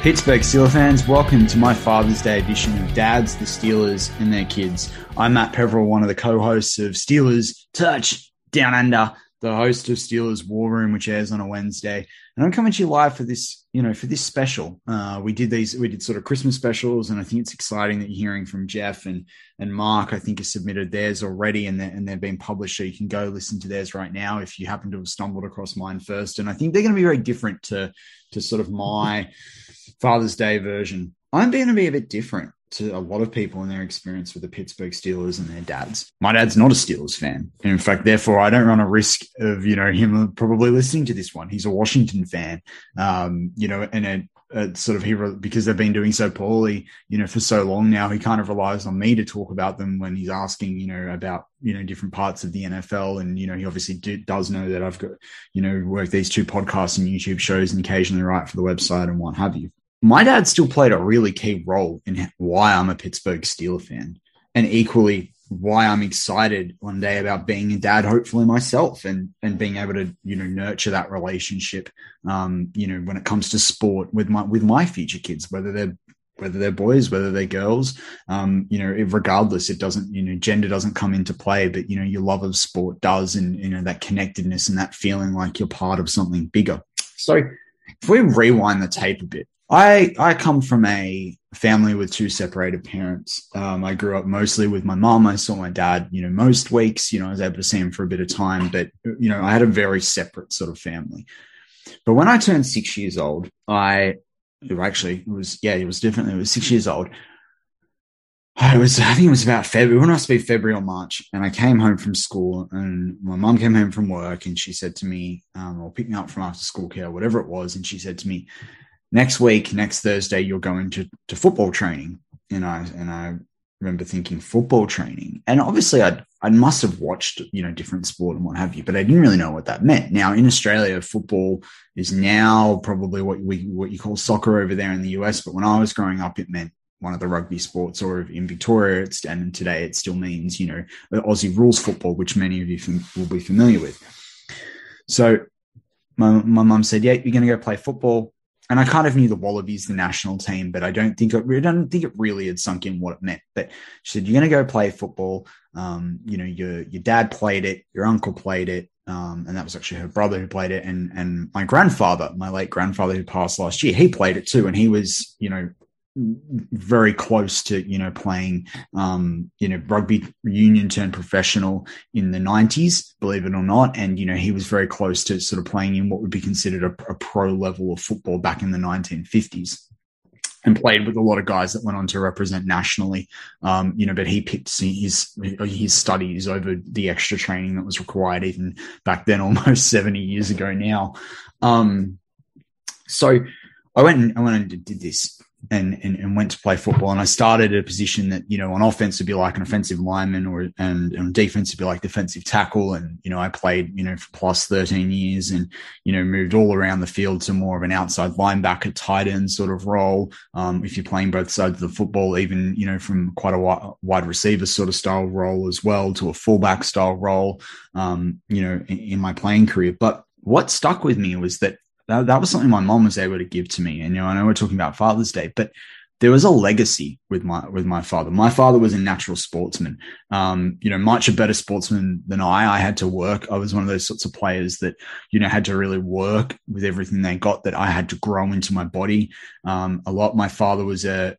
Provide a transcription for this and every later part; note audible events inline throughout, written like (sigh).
Pittsburgh Steelers fans, welcome to my Father's Day edition of Dads, the Steelers, and their kids. I'm Matt Peverill, one of the co-hosts of Steelers Touch Down Under, the host of Steelers War Room, which airs on a Wednesday. And I'm coming to you live for this, you know, for this special. Uh, we did these, we did sort of Christmas specials, and I think it's exciting that you're hearing from Jeff and and Mark. I think has submitted theirs already, and and they've been published, so you can go listen to theirs right now if you happen to have stumbled across mine first. And I think they're going to be very different to to sort of my Father's Day version. I'm going to be a bit different to a lot of people in their experience with the Pittsburgh Steelers and their dads. My dad's not a Steelers fan. And in fact, therefore, I don't run a risk of, you know, him probably listening to this one. He's a Washington fan, um, you know, and a, a sort of he, because they've been doing so poorly, you know, for so long now, he kind of relies on me to talk about them when he's asking, you know, about, you know, different parts of the NFL. And, you know, he obviously do, does know that I've got, you know, worked these two podcasts and YouTube shows and occasionally write for the website and what have you my dad still played a really key role in why I'm a Pittsburgh Steeler fan, and equally why I'm excited one day about being a dad, hopefully myself, and and being able to you know nurture that relationship. Um, you know, when it comes to sport with my with my future kids, whether they're whether they're boys, whether they're girls, um, you know, regardless, it doesn't, you know, gender doesn't come into play, but you know, your love of sport does, and you know that connectedness and that feeling like you're part of something bigger. So, if we rewind the tape a bit, I I come from a family with two separated parents. Um, I grew up mostly with my mom. I saw my dad, you know, most weeks. You know, I was able to see him for a bit of time, but you know, I had a very separate sort of family. But when I turned six years old, I actually it was yeah, it was different. It was six years old. It was I think it was about February. It must be February or March, and I came home from school, and my mom came home from work, and she said to me, um, or picked me up from after school care, whatever it was, and she said to me next week, next Thursday, you're going to, to football training. And I, and I remember thinking football training. And obviously I'd, I must have watched, you know, different sport and what have you, but I didn't really know what that meant. Now in Australia, football is now probably what we, what you call soccer over there in the US. But when I was growing up, it meant one of the rugby sports or in Victoria, it's, and today it still means, you know, Aussie rules football, which many of you will be familiar with. So my, my mum said, yeah, you're going to go play football and I kind of knew the Wallabies, the national team, but I don't think it, I don't think it really had sunk in what it meant. But she said, "You're going to go play football. Um, you know, your your dad played it, your uncle played it, um, and that was actually her brother who played it, and and my grandfather, my late grandfather who passed last year, he played it too, and he was, you know, very close to you know playing um you know rugby union turned professional in the 90s believe it or not and you know he was very close to sort of playing in what would be considered a, a pro level of football back in the 1950s and played with a lot of guys that went on to represent nationally. Um, you know, but he picked his his studies over the extra training that was required even back then, (laughs) almost seventy years ago now. Um, so I went and I went and did this and, and, and went to play football. And I started at a position that, you know, on offense would be like an offensive lineman or, and, and defense would be like defensive tackle. And, you know, I played, you know, for plus 13 years and, you know, moved all around the field to more of an outside linebacker, tight end sort of role. Um, if you're playing both sides of the football, even, you know, from quite a wide, wide receiver sort of style role as well to a fullback style role, um, you know, in, in my playing career. But what stuck with me was that that, that was something my mom was able to give to me. And you know, I know we're talking about Father's Day, but there was a legacy with my with my father. My father was a natural sportsman. Um, you know, much a better sportsman than I. I had to work. I was one of those sorts of players that you know had to really work with everything they got. That I had to grow into my body um, a lot. My father was a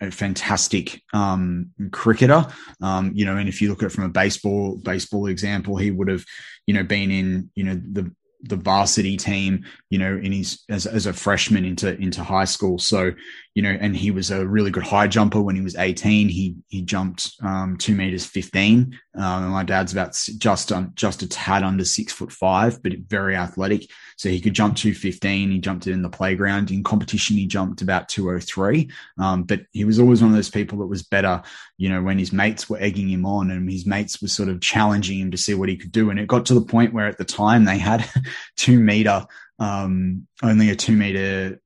a fantastic um, cricketer, um, you know, and if you look at it from a baseball baseball example, he would have, you know, been in, you know, the the varsity team, you know, in his as, as a freshman into into high school. So, you know, and he was a really good high jumper when he was 18. He he jumped um, two meters 15. Um, my dad's about just um, just a tad under six foot five, but very athletic. So he could jump 215. He jumped it in the playground. In competition, he jumped about 203. Um, but he was always one of those people that was better, you know, when his mates were egging him on and his mates were sort of challenging him to see what he could do. And it got to the point where at the time they had two meter, um, only a two meter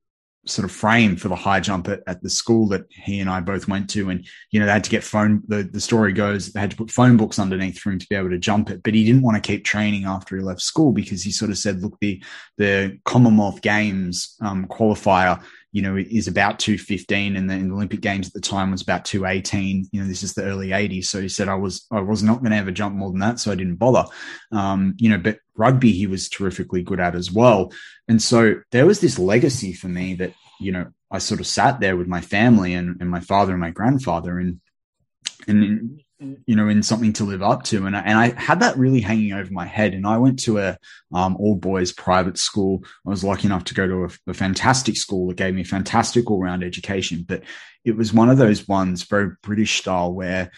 sort of frame for the high jump at, at the school that he and I both went to. And, you know, they had to get phone, the, the story goes, they had to put phone books underneath for him to be able to jump it. But he didn't want to keep training after he left school because he sort of said, look, the, the Commonwealth Games um, qualifier you know, is about 215 and the, the, Olympic Games at the time was about 218. You know, this is the early 80s. So he said I was I was not going to ever jump more than that, so I didn't bother. Um, you know, but rugby he was terrifically good at as well. And so there was this legacy for me that, you know, I sort of sat there with my family and, and my father and my grandfather and and you know, in something to live up to. And I, and I had that really hanging over my head. And I went to a um, all boys private school. I was lucky enough to go to a, a fantastic school that gave me a fantastic all round education. But it was one of those ones, very British style, where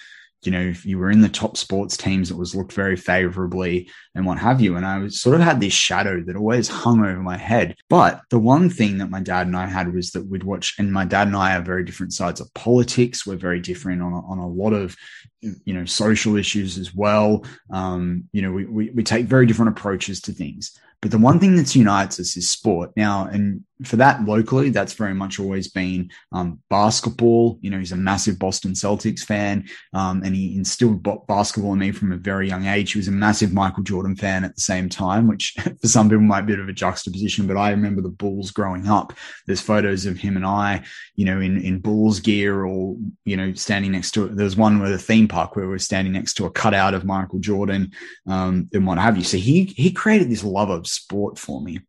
you know, if you were in the top sports teams, it was looked very favorably and what have you. And I was sort of had this shadow that always hung over my head. But the one thing that my dad and I had was that we'd watch, and my dad and I are very different sides of politics. We're very different on a, on a lot of, you know, social issues as well. Um, you know, we, we, we take very different approaches to things. But the one thing that unites us is sport. Now, and for that locally, that's very much always been um, basketball. You know, he's a massive Boston Celtics fan, um, and he instilled basketball in me from a very young age. He was a massive Michael Jordan fan at the same time, which (laughs) for some people might be a bit of a juxtaposition. But I remember the Bulls growing up. There's photos of him and I, you know, in in Bulls gear, or you know, standing next to. There's one with a theme park where we were standing next to a cutout of Michael Jordan, um, and what have you. So he he created this love of sport for me.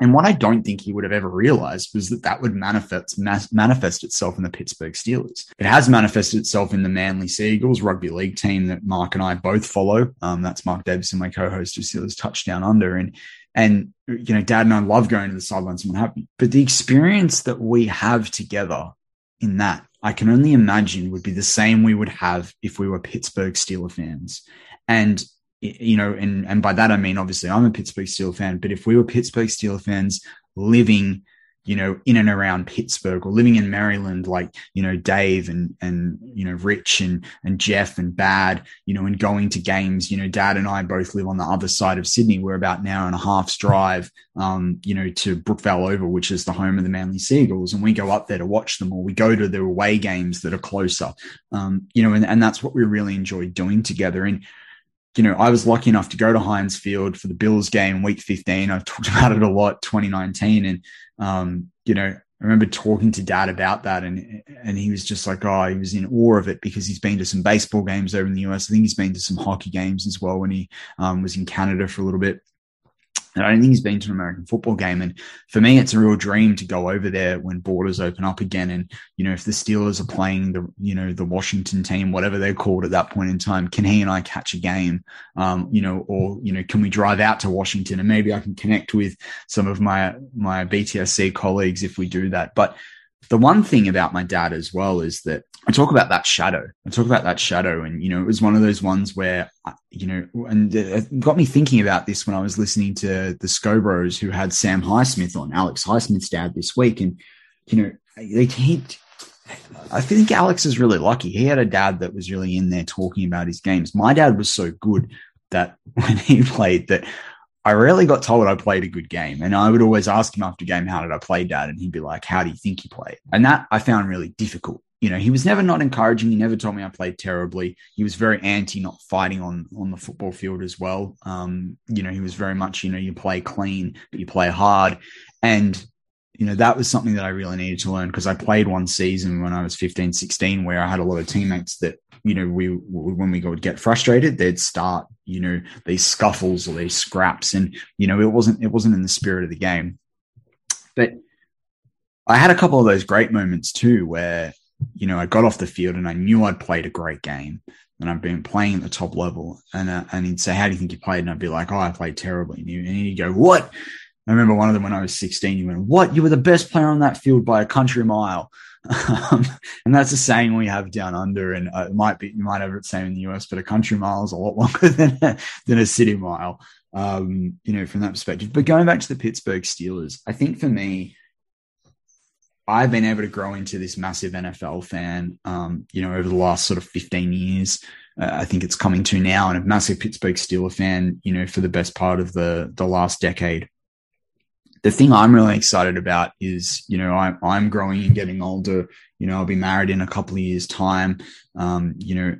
And what I don't think he would have ever realized was that that would manifest manifest itself in the Pittsburgh Steelers. It has manifested itself in the Manly Sea Eagles rugby league team that Mark and I both follow. Um, that's Mark Davison, my co-host of Steelers Touchdown Under, and and you know, Dad and I love going to the sidelines and what. But the experience that we have together in that, I can only imagine would be the same we would have if we were Pittsburgh Steeler fans. And you know, and and by that I mean obviously I'm a Pittsburgh Steelers fan, but if we were Pittsburgh Steelers fans living, you know, in and around Pittsburgh or living in Maryland, like you know Dave and and you know Rich and and Jeff and Bad, you know, and going to games, you know, Dad and I both live on the other side of Sydney. We're about an hour and a half's drive, um, you know, to Brookvale Oval, which is the home of the Manly Sea Eagles, and we go up there to watch them, or we go to their away games that are closer, um, you know, and and that's what we really enjoy doing together and you know, I was lucky enough to go to Heinz Field for the Bills game week 15. I've talked (laughs) about it a lot, 2019. And, um, you know, I remember talking to dad about that and, and he was just like, oh, he was in awe of it because he's been to some baseball games over in the US. I think he's been to some hockey games as well when he um, was in Canada for a little bit. I don't think he's been to an American football game. And for me, it's a real dream to go over there when borders open up again. And, you know, if the Steelers are playing the, you know, the Washington team, whatever they're called at that point in time, can he and I catch a game? Um, you know, or, you know, can we drive out to Washington and maybe I can connect with some of my, my BTSC colleagues if we do that. But the one thing about my dad as well is that I talk about that shadow. I talk about that shadow, and you know, it was one of those ones where, you know, and it got me thinking about this when I was listening to the Scobros who had Sam Highsmith on, Alex Highsmith's dad this week, and you know, they he, I think Alex is really lucky. He had a dad that was really in there talking about his games. My dad was so good that (laughs) when he played, that I rarely got told I played a good game. And I would always ask him after game, how did I play, dad? And he'd be like, how do you think you played? And that I found really difficult. You know, he was never not encouraging. He never told me I played terribly. He was very anti not fighting on on the football field as well. Um, you know, he was very much, you know, you play clean, but you play hard. And you know, that was something that I really needed to learn because I played one season when I was 15, 16, where I had a lot of teammates that, you know, we, when we would get frustrated, they'd start, you know, these scuffles or these scraps. And, you know, it wasn't, it wasn't in the spirit of the game. But I had a couple of those great moments too, where, you know, I got off the field and I knew I'd played a great game and I've been playing at the top level. And, uh, and he'd say, How do you think you played? And I'd be like, Oh, I played terribly. And he'd go, What? I remember one of them when I was 16, you went, What? You were the best player on that field by a country mile. (laughs) Um, and that's a saying we have down under, and uh, it might be, you might have it same in the US, but a country mile is a lot (laughs) longer than a, than a city mile, um, you know, from that perspective. But going back to the Pittsburgh Steelers, I think for me, I've been able to grow into this massive NFL fan, um, you know, over the last sort of 15 years. Uh, I think it's coming to now, and a massive Pittsburgh Steelers fan, you know, for the best part of the the last decade the thing I'm really excited about is, you know, I, I'm growing and getting older. You know, I'll be married in a couple of years' time. Um, you know,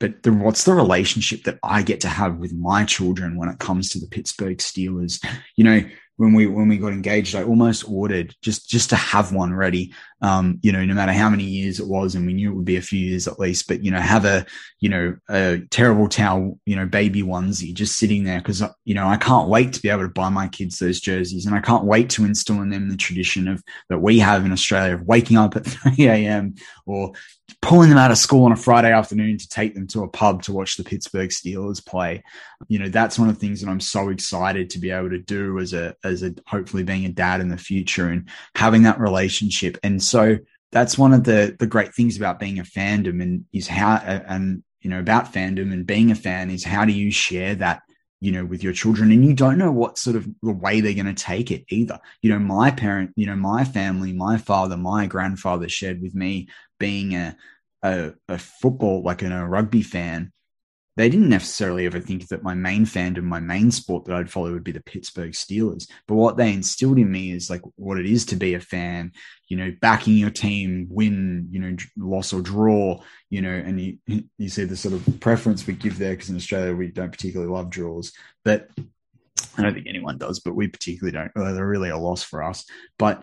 but the, what's the relationship that I get to have with my children when it comes to the Pittsburgh Steelers? You know, when we when we got engaged, I almost ordered just just to have one ready. Um, you know, no matter how many years it was, and we knew it would be a few years at least. But you know, have a you know a terrible towel, you know, baby onesie just sitting there because you know I can't wait to be able to buy my kids those jerseys, and I can't wait to instill in them the tradition of that we have in Australia of waking up at (laughs) three a.m. or pulling them out of school on a Friday afternoon to take them to a pub to watch the Pittsburgh Steelers play. You know, that's one of the things that I'm so excited to be able to do as a as a hopefully being a dad in the future and having that relationship. And so that's one of the the great things about being a fandom and is how and you know about fandom and being a fan is how do you share that you know with your children and you don't know what sort of the way they're going to take it either. You know my parent you know my family my father my grandfather shared with me being a a, a football like in a rugby fan they didn't necessarily ever think that my main fandom, my main sport that I'd follow would be the Pittsburgh Steelers. But what they instilled in me is like what it is to be a fan, you know, backing your team, win, you know, loss or draw, you know, and you, (laughs) you see the sort of preference we give there because in Australia we don't particularly love draws. But I don't think anyone does, but we particularly don't. They're really a loss for us. But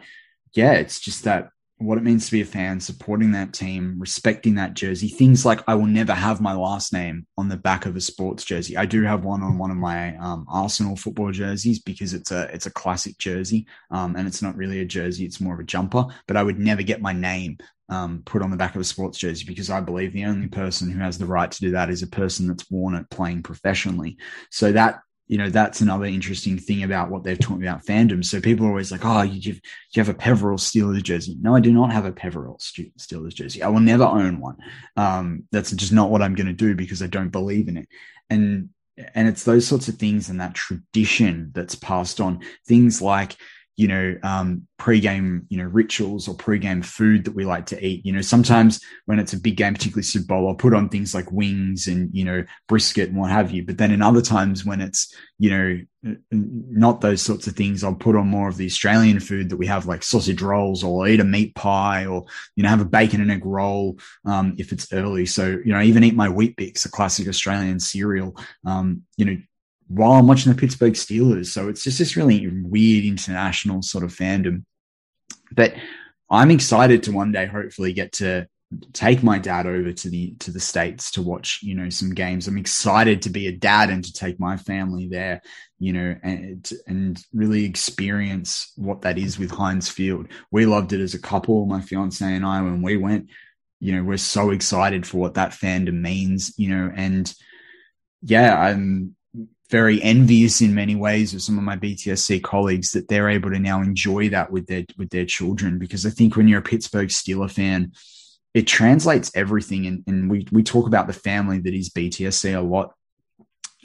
yeah, it's just that what it means to be a fan, supporting that team, respecting that jersey. Things like I will never have my last name on the back of a sports jersey. I do have one on one of my um, Arsenal football jerseys because it's a it's a classic jersey, um, and it's not really a jersey; it's more of a jumper. But I would never get my name um, put on the back of a sports jersey because I believe the only person who has the right to do that is a person that's worn it playing professionally. So that you know that's another interesting thing about what they've taught me about fandom. So people are always like, "Oh, you have, you have a Peveril Steelers jersey?" No, I do not have a Peveril Steelers jersey. I will never own one. Um, that's just not what I'm going to do because I don't believe in it. And and it's those sorts of things and that tradition that's passed on. Things like you know, um, pre-game, you know, rituals or pre-game food that we like to eat. You know, sometimes when it's a big game, particularly Super Bowl, I'll put on things like wings and, you know, brisket and what have you. But then in other times when it's, you know, not those sorts of things, I'll put on more of the Australian food that we have, like sausage rolls or I'll eat a meat pie or, you know, have a bacon and egg roll, um, if it's early. So, you know, I even eat my Weet-Bix, a classic Australian cereal, um, you know, while I'm watching the Pittsburgh Steelers. So it's just this really weird international sort of fandom. But I'm excited to one day hopefully get to take my dad over to the to the states to watch you know some games i'm excited to be a dad and to take my family there you know and and really experience what that is with heinz field we loved it as a couple my fiance and i when we went you know we're so excited for what that fandom means you know and yeah i'm very envious in many ways of some of my BTSC colleagues that they're able to now enjoy that with their with their children. Because I think when you're a Pittsburgh Steeler fan, it translates everything. And, and we we talk about the family that is BTSC a lot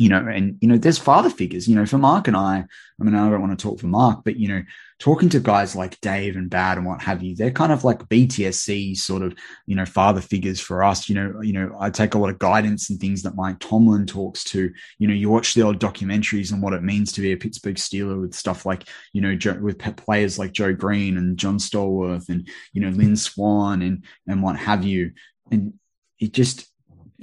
you know, and you know, there's father figures, you know, for Mark and I. I mean, I don't want to talk for Mark, but you know, talking to guys like Dave and Bad and what have you, they're kind of like BTSC sort of, you know, father figures for us. You know, you know, I take a lot of guidance and things that Mike Tomlin talks to. You know, you watch the old documentaries and what it means to be a Pittsburgh Steeler with stuff like, you know, with players like Joe Greene and John Stallworth and you know Lynn Swann and and what have you, and it just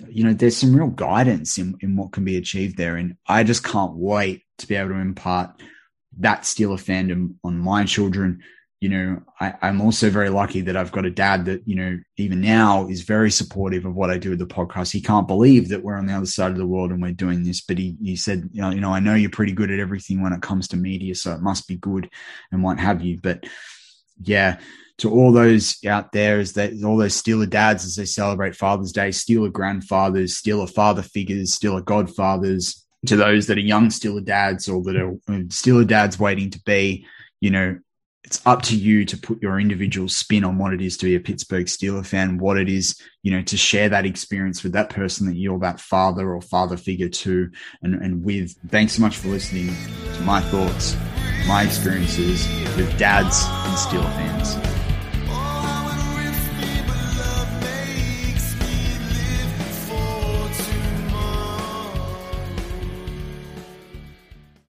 you know, there's some real guidance in, in what can be achieved there. And I just can't wait to be able to impart that Steeler fandom on my children. You know, I, am also very lucky that I've got a dad that, you know, even now is very supportive of what I do with the podcast. He can't believe that we're on the other side of the world and we're doing this, but he, he said, you know, you know, I know you're pretty good at everything when it comes to media, so it must be good and what have you. But yeah, to all those out there is that all those Steeler dads as they celebrate Father's Day, Steeler grandfathers, Steeler father figures, Steeler godfathers, to those that are young Steeler dads or that are uh, Steeler dads waiting to be, you know, it's up to you to put your individual spin on what it is to be a Pittsburgh Steeler fan, what it is, you know, to share that experience with that person that you're that father or father figure to and, and with. Thanks so much for listening to my thoughts, my experiences with dads and Steeler fans.